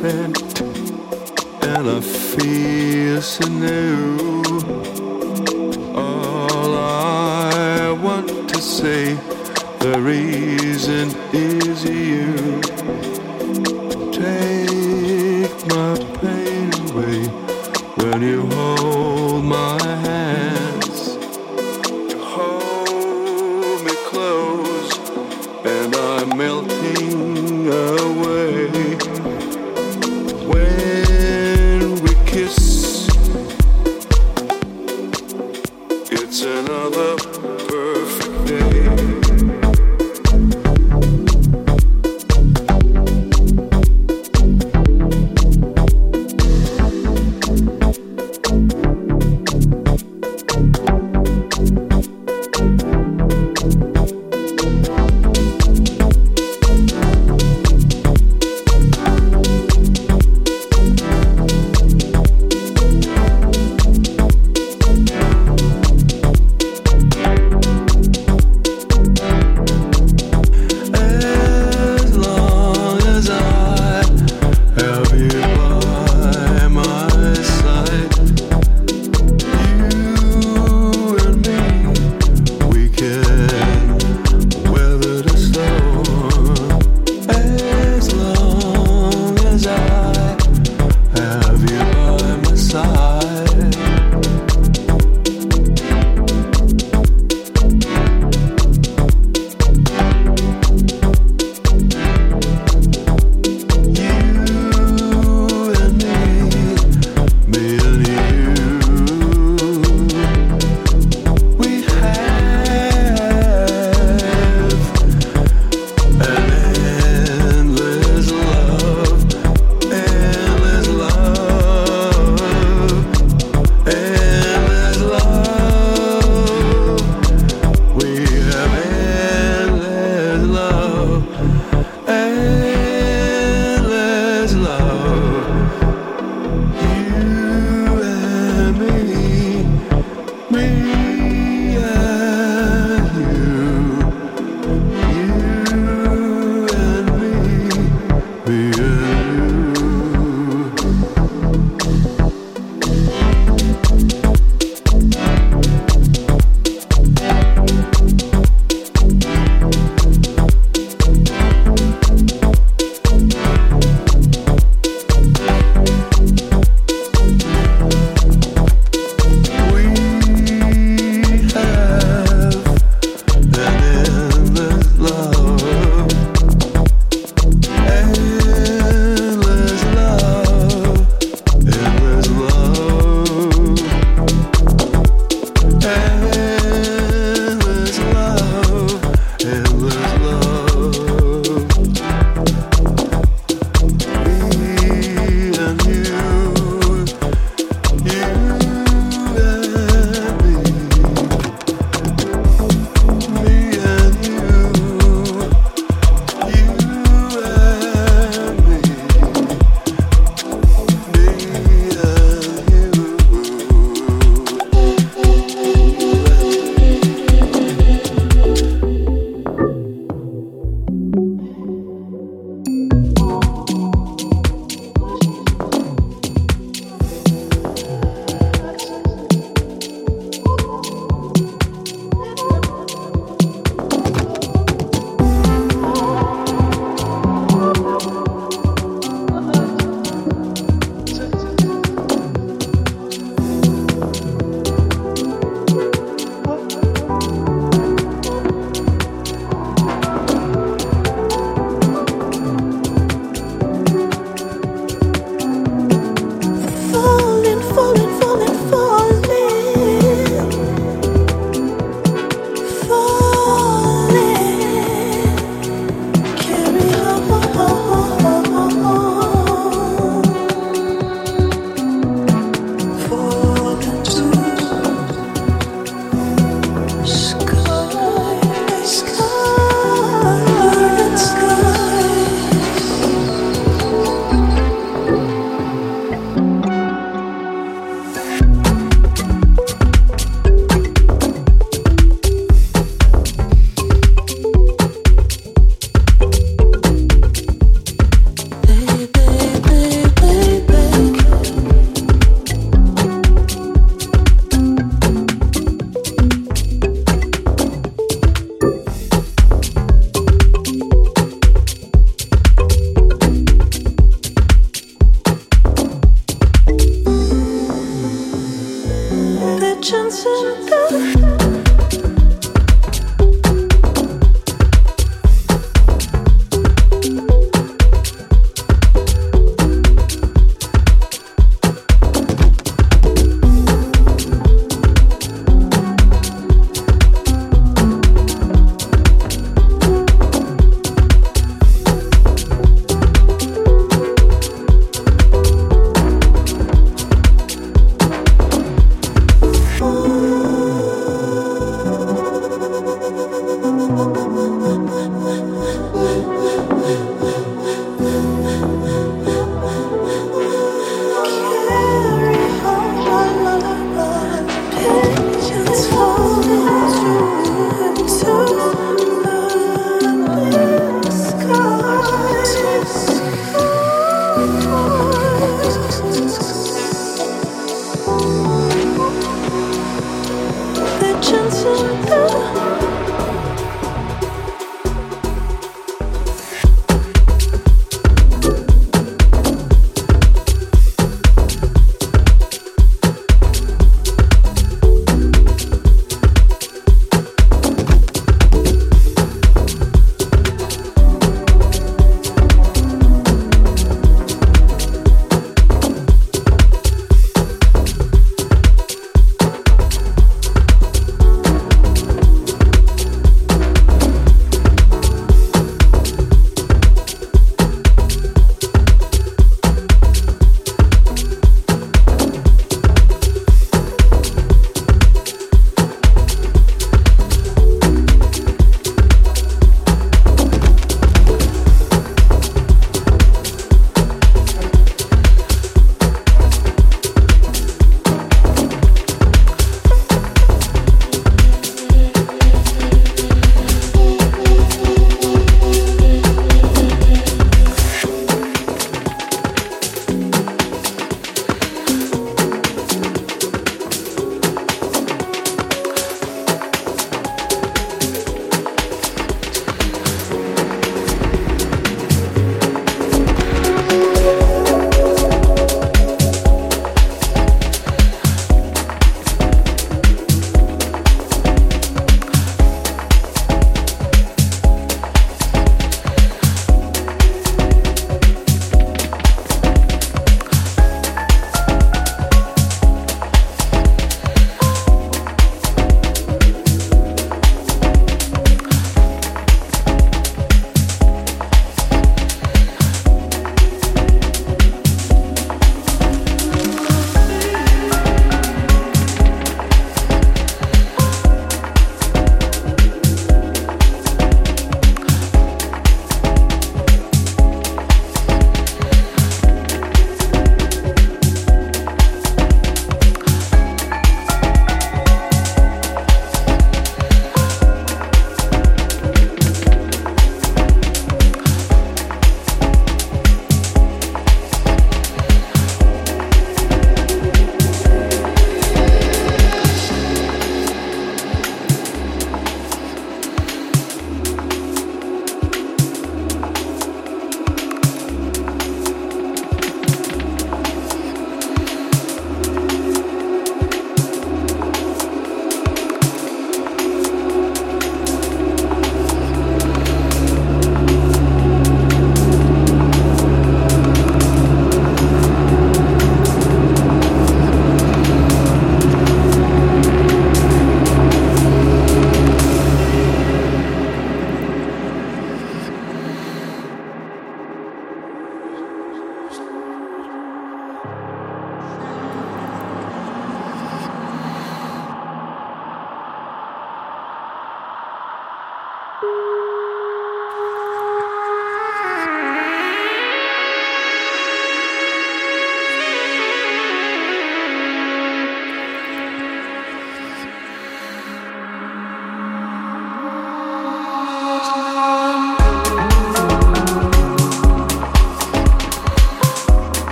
so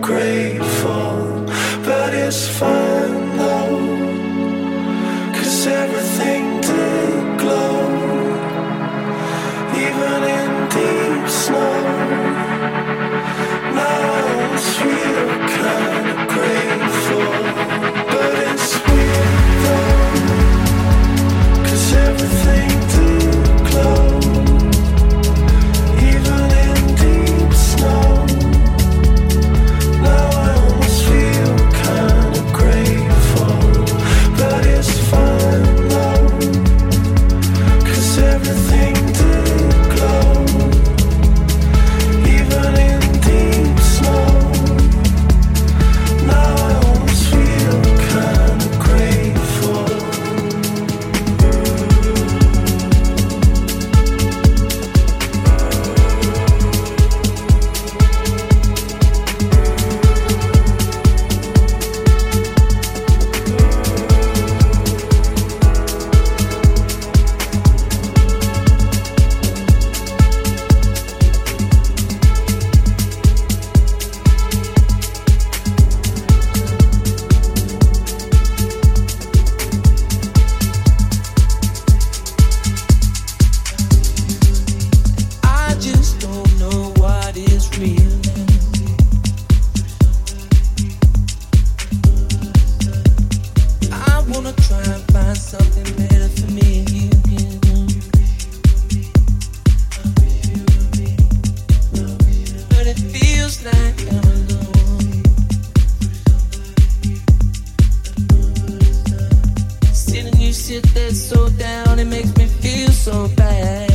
great shit that's so down, it makes me feel so bad.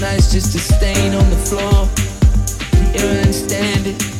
last night's just a stain on the floor. You don't understand it.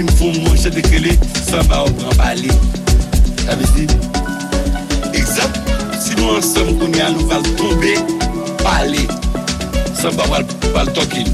Li m foun mwen chè dekrele San ba ou pran pale. Tave si? Eksep Si nou ansem kouni an nou val tombe Pale. San ba ou al tokin